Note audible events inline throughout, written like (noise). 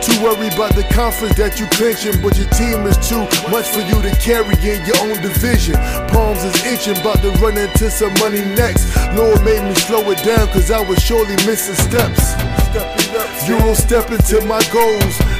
Too worried about the conference that you clinching, but your team is too much for you to carry in your own division. Palms is itching, about to run into some money next. Lord made me slow it down, cause I was surely missing steps. Euro step into my goals.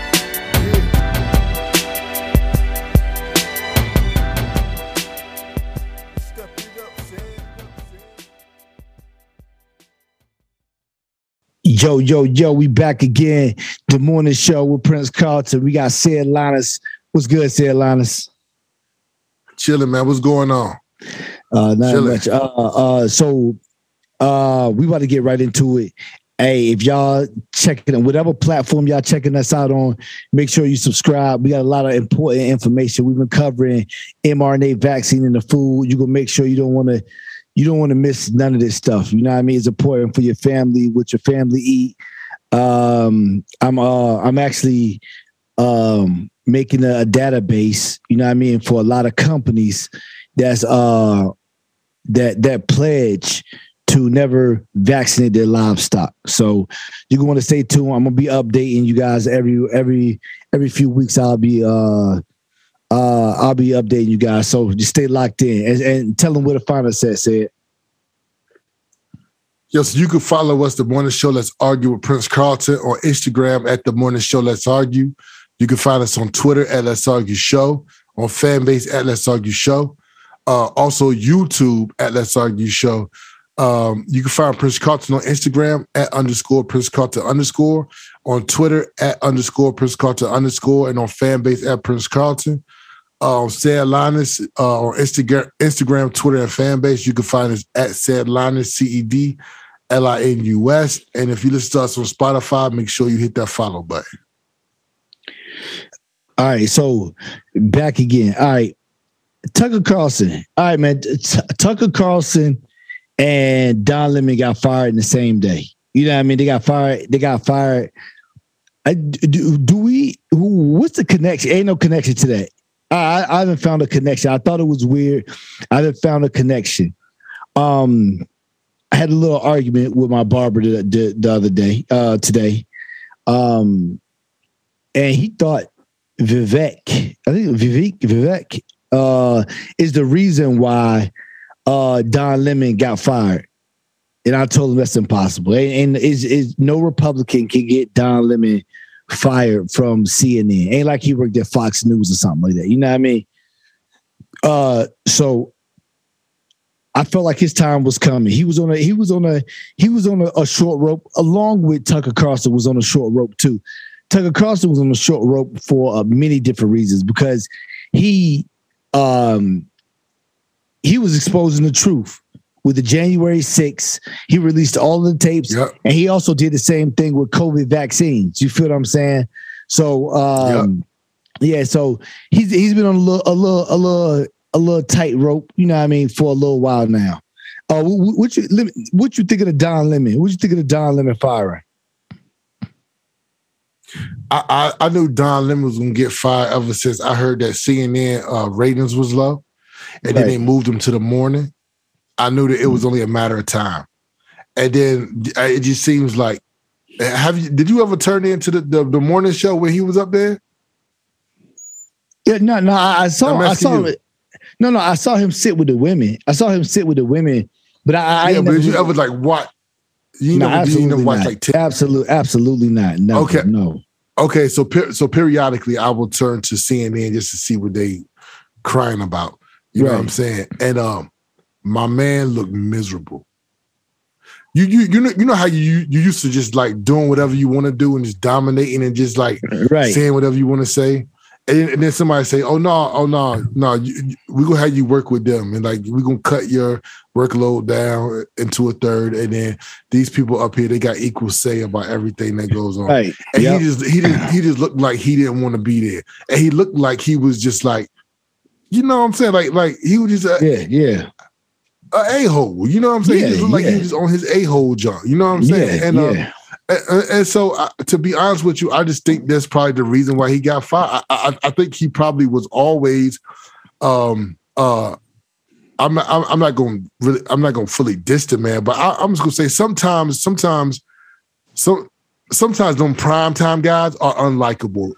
Yo, yo, yo, we back again. The morning show with Prince Carlton. We got Ced Linus. What's good, Ced Linus? Chilling, man. What's going on? Uh, not Chilling. much. Uh, uh, so uh, we about to get right into it. Hey, if y'all checking whatever platform y'all checking us out on, make sure you subscribe. We got a lot of important information. We've been covering mRNA vaccine in the food. You gonna make sure you don't want to you don't want to miss none of this stuff. You know what I mean? It's important for your family, what your family eat. Um, I'm uh I'm actually um making a, a database, you know what I mean, for a lot of companies that's uh that that pledge to never vaccinate their livestock. So you're going to stay tuned. I'm gonna be updating you guys every every every few weeks. I'll be uh uh I'll be updating you guys. So just stay locked in and, and tell them where to find us. Ced Yo, so you can follow us, The Morning Show Let's Argue with Prince Carlton, on Instagram at The Morning Show Let's Argue. You can find us on Twitter at Let's Argue Show, on Fanbase at Let's Argue Show, uh, also YouTube at Let's Argue Show. Um, you can find Prince Carlton on Instagram at underscore Prince Carlton underscore, on Twitter at underscore Prince Carlton underscore, and on Fanbase at Prince Carlton. Um, Ced Linus uh, on Instagram, Instagram, Twitter, and Fanbase. You can find us at Ced Linus, C E D L I N U S. And if you listen to us on Spotify, make sure you hit that follow button. All right, so back again. All right, Tucker Carlson. All right, man. T- Tucker Carlson and Don Lemon got fired in the same day. You know what I mean? They got fired. They got fired. I, do, do we? What's the connection? Ain't no connection to that. I, I haven't found a connection. I thought it was weird. I haven't found a connection. Um, I had a little argument with my barber the, the, the other day, uh, today, um, and he thought Vivek, I think Vivek, Vivek, uh, is the reason why uh, Don Lemon got fired. And I told him that's impossible. And, and is is no Republican can get Don Lemon fired from CNN. Ain't like he worked at Fox News or something like that. You know what I mean? Uh, so I felt like his time was coming. He was on a he was on a he was on a, a short rope along with Tucker Carlson was on a short rope too. Tucker Carlson was on a short rope for uh, many different reasons because he um he was exposing the truth with the January 6th. He released all the tapes Yep. and he also did the same thing with COVID vaccines. You feel what I'm saying? So um yeah, so he's he's been on a little a little a little a little tight rope, you know what I mean, for a little while now. Uh, what, you what you think of the Don Lemon? What you think of the Don Lemon firing? I, I, I knew Don Lemon was gonna get fired ever since I heard that CNN uh, ratings was low, and then they moved him to the morning. I knew that it was only a matter of time, and then uh, it just seems like have you did you ever turn into the, the, the morning show when he was up there? Yeah, no, no, I, I saw I saw you. it. No, no, I saw him sit with the women. I saw him sit with the women, but I, I yeah, but did you ever like what? You No, did you never watch like t- absolutely, absolutely not. No, Okay. no. Okay, so per- so periodically I will turn to CNN just to see what they crying about. You know what I'm saying? And um, my man looked miserable. You you you know you know how you you used to just like doing whatever you want to do and just dominating and just like Right. saying whatever you want to say. And then, and then somebody say, "Oh no, oh no, no, you, you- we gonna have you work with them, and like we gonna cut your workload down into a third, and then these people up here they got equal say about everything that goes on." Right. And Yep. he just he didn't he just looked like he didn't want to be there. And he looked like he was just like, you know what I'm saying? Like like he was just a, Yeah, yeah. A hole. You know what I'm saying? Yeah, he just looked like he was on his a hole junk. You know what I'm saying? Yeah, and, uh, yeah. and and so uh, to be honest with you, I just think that's probably the reason why he got fired. I, I, I think he probably was always um uh I'm not, I'm not going really I'm not going to fully diss the man, but I, I'm just going to say sometimes sometimes some sometimes them prime time guys are unlikable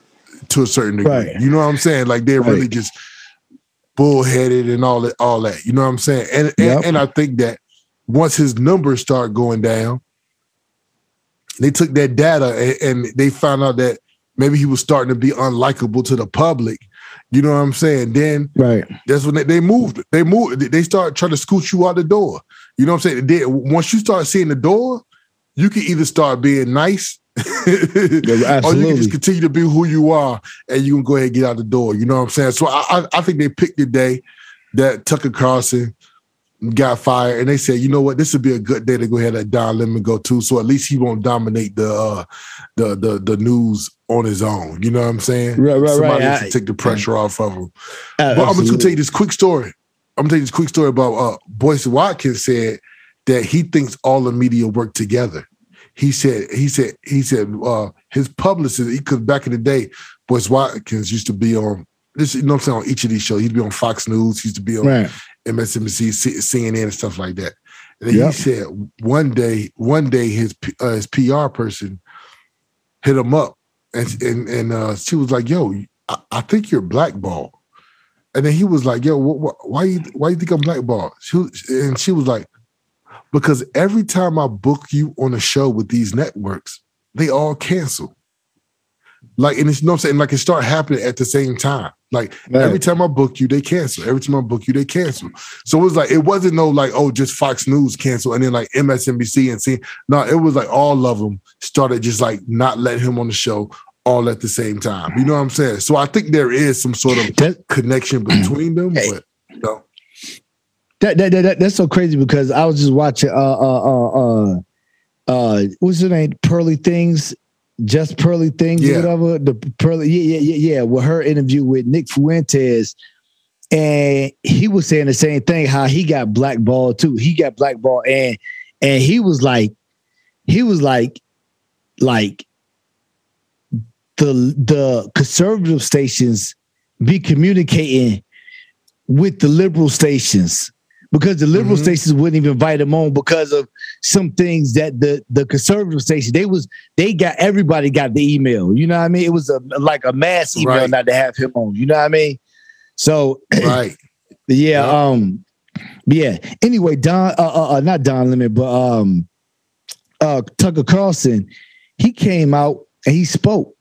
to a certain degree. Right. You know what I'm saying? Like they're really just bullheaded and all that all that. You know what I'm saying? And and, Yep. and I think that once his numbers start going down, they took that data and, and they found out that maybe he was starting to be unlikable to the public. You know what I'm saying? Then Right. that's when they, they moved. They moved. They start trying to scoot you out the door. You know what I'm saying? They, once you start seeing the door, you can either start being nice, or you can just continue to be who you are, and you can go ahead and get out the door. You know what I'm saying? So I, I, I think they picked the day that Tucker Carlson got fired, and they said, you know what, this would be a good day to go ahead and let Don Lemon go too. So at least he won't dominate the uh, the the the news on his own. You know what I'm saying? Right, right, Somebody right. I- take the pressure off of him. Uh, But I'm just gonna tell you this quick story. I'm gonna tell you this quick story about uh Boyce Watkins said that he thinks all the media work together. He said, he said, he said, uh, his publicist, because back in the day, Boyce Watkins used to be on this, you know what I'm saying, on each of these shows. He'd be on Fox News, he used to be on Right. MSNBC, CNN, and stuff like that. And then Yep. he said one day, one day his uh, his PR person hit him up, and and and uh, she was like, "Yo, I, I think you're blackballed." And then he was like, "Yo, wh- wh- why you why you think I'm blackballed?" She was, and she was like, "Because every time I book you on a show with these networks, they all cancel." Like, and it's you know I'm saying, like it start happening at the same time. Like every time I book you, they cancel. Every time I book you, they cancel. So it was like it wasn't no like oh just Fox News cancel and then like MSNBC and C. No, it was like all of them started just like not letting him on the show all at the same time. You know what I'm saying? So I think there is some sort of That- connection between them, but. That, that, that, that's so crazy because I was just watching uh uh uh uh uh what's her name? Pearly Things, just Pearly Things Yeah. or whatever. The Pearly, yeah, yeah, yeah, yeah. With her interview with Nick Fuentes, and he was saying the same thing, how he got blackballed too. He got blackballed and and he was like, he was like, like the the conservative stations be communicating with the liberal stations because the liberal Mhm. stations wouldn't even invite him on because of some things that the the conservative station they was they got everybody got the email. You know what i mean? It was a like a mass email Right. not to have him on. You know what i mean? So (clears throat) Right. yeah, Yeah. um yeah. Anyway don uh, uh, uh not don lemon but um uh tucker carlson he came out and he spoke.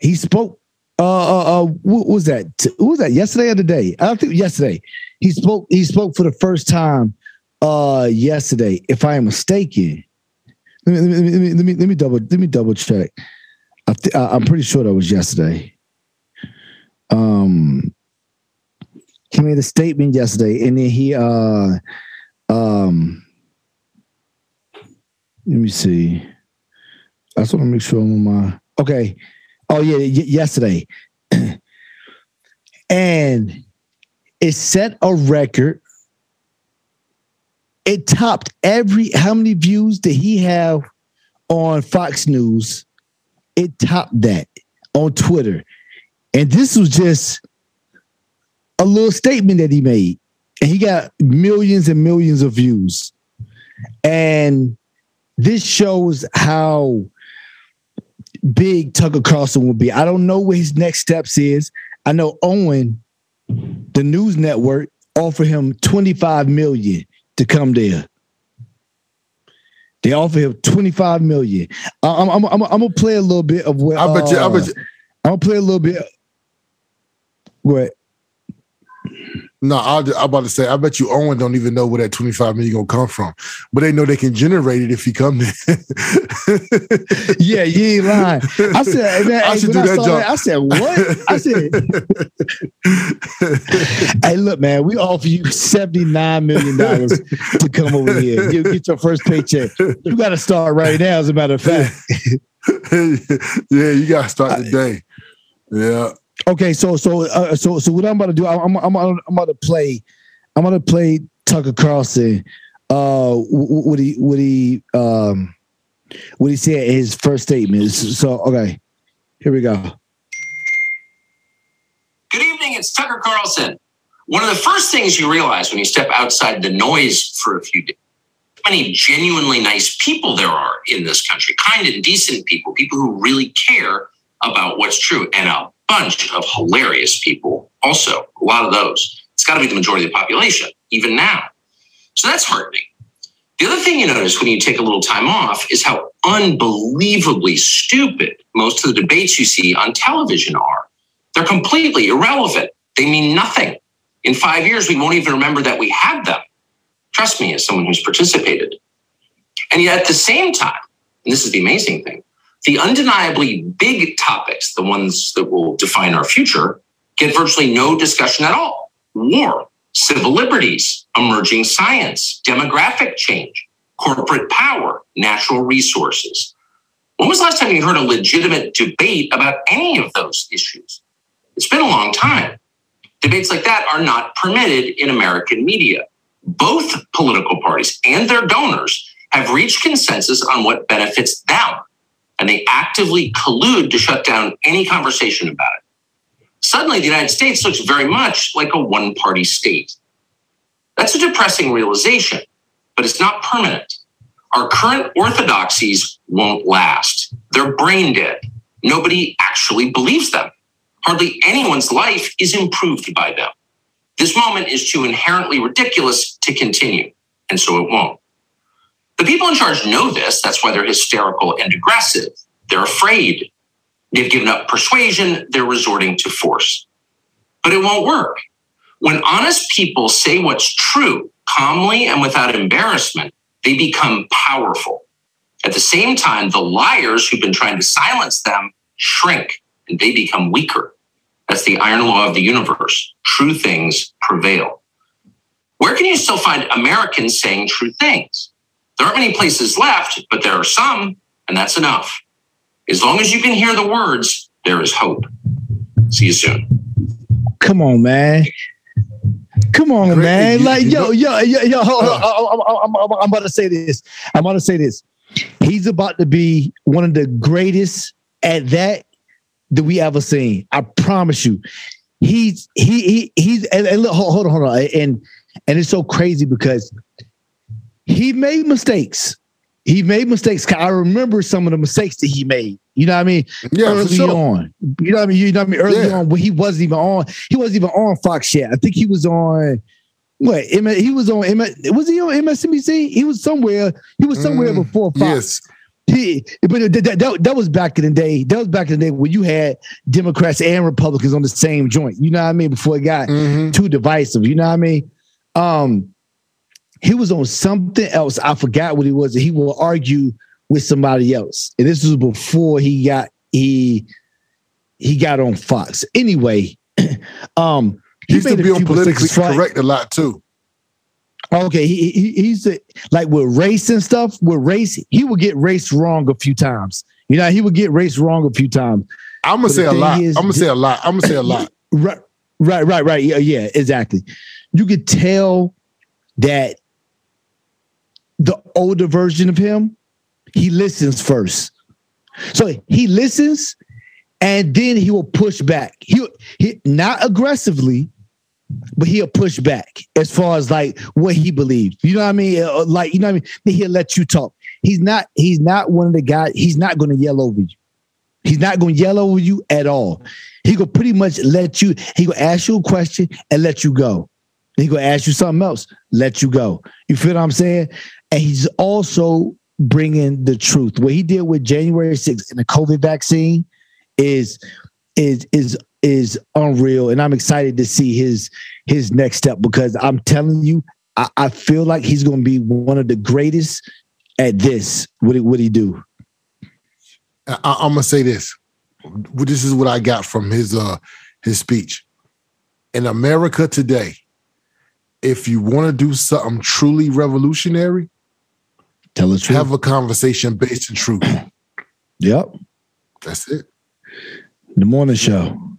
He spoke uh uh, uh what was that? What was that? Yesterday or today? I think yesterday he spoke he spoke for the first time uh yesterday, if I am mistaken. Let me let me let me let me, let me double let me double check. I th- I'm pretty sure that was yesterday. Um, he made a statement yesterday, and then he uh um. Let me see. I just want to make sure I'm on my okay. Oh yeah, y- yesterday, (clears throat) and it set a record. It topped every. How many views did he have on Fox News? It topped that on Twitter, and this was just a little statement that he made, and he got millions and millions of views, and this shows how big Tucker Carlson will be. I don't know what his next steps is. I know OAN, the news network, offered him 25 million to come there. They offer him 25 million. I'm, I'm, I'm, I'm gonna play a little bit of what I bet you. I uh, bet you. I'm gonna play a little bit. What? No, I, I'm about to say. I bet you OAN don't even know where that 25 million gonna come from, but they know they can generate it if he come there. (laughs) Yeah, you ain't lying. I said, (laughs) man, I hey, should do that saw job. I said, what? I said, (laughs) hey, look, man, we offer you $79 million to come over here. You get your first paycheck. You got to start right now, as a matter of fact. yeah, you gotta start today. Yeah. Okay, so so uh, so so what I'm about to do, I'm I'm I'm, about to play, I'm gonna play Tucker Carlson. Uh, what he what he um what he said his first statement. So okay, here we go. Good evening, it's Tucker Carlson. One of the first things you realize when you step outside the noise for a few days, how many genuinely nice people there are in this country, kind and decent people, people who really care about what's true, and a bunch of hilarious people also, a lot of those. It's got to be the majority of the population, even now. So that's heartening. The other thing you notice when you take a little time off is how unbelievably stupid most of the debates you see on television are. They're completely irrelevant. They mean nothing. In five years, we won't even remember that we had them. Trust me, as someone who's participated. And yet, at the same time, and this is the amazing thing, the undeniably big topics, the ones that will define our future, get virtually no discussion at all. War, civil liberties, emerging science, demographic change, corporate power, natural resources. When was the last time you heard a legitimate debate about any of those issues? It's been a long time. Debates like that are not permitted in American media. Both political parties and their donors have reached consensus on what benefits them, and they actively collude to shut down any conversation about it. Suddenly, the United States looks very much like a one party state. That's a depressing realization, but it's not permanent. Our current orthodoxies won't last. They're brain dead. Nobody actually believes them. Hardly anyone's life is improved by them. This moment is too inherently ridiculous to continue, and so it won't. The people in charge know this. That's why they're hysterical and aggressive. They're afraid. They've given up persuasion. They're resorting to force. But it won't work. When honest people say what's true calmly and without embarrassment, they become powerful. At the same time, the liars who've been trying to silence them shrink and they become weaker. That's the iron law of the universe. True things prevail. Where can you still find Americans saying true things? There aren't many places left, but there are some, and that's enough. As long as you can hear the words, there is hope. See you soon. Come on, man. Come on, Great. man. Like, yo, yo, yo, yo, hold on. I'm, I'm, I'm, I'm about to say this. I'm about to say this. He's about to be one of the greatest at that that we ever seen. I promise you. He's he he he's and, and look, hold, hold on, hold on. And and it's so crazy because he made mistakes. He made mistakes. I remember some of the mistakes that he made. You know what I mean? Yeah, early sure. on. You know what I mean? You know what I mean? Early Yeah. on when he wasn't even on, he wasn't even on Fox yet. I think he was on what? M- He was on M- was he on MSNBC? He was somewhere. He was somewhere Mm, before Fox. Yes. He, but that, that, that was back in the day. That was back in the day when you had Democrats and Republicans on the same joint. You know what I mean? Before it got mm-hmm. too divisive. You know what I mean? Um, he was on something else. I forgot what he was. He will argue with somebody else, and this was before he got he he got on Fox. Anyway, (clears throat) um, he, he used to be on politically correct a lot too. Okay, he, he he's a, like with race and stuff. With race, he would get race wrong a few times. You know, he would get race wrong a few times. I'm gonna say a lot. Is, I'm gonna say a lot. I'm gonna say a lot. Right, right, right, right. Yeah, yeah, exactly. You could tell that the older version of him, he listens first. So he listens, and then he will push back. He he not aggressively, but he'll push back as far as like what he believes. You know what I mean? Uh, like you know what I mean? He'll let you talk. He's not. He's not one of the guys. He's not going to yell over you. He's not going to yell over you at all. He will pretty much let you. He will ask you a question and let you go. He gonna ask you something else, let you go. You feel what I'm saying? And he's also bringing the truth. What he did with January 6th and the COVID vaccine is is is is unreal, and I'm excited to see his his next step because I'm telling you, I, I feel like he's going to be one of the greatest at this. What he, what he do? I, I'm gonna say this. This is what I got from his uh his speech. In America today, if you want to do something truly revolutionary, tell the truth. Have a conversation based in truth. (clears throat) yep. That's it. The morning show.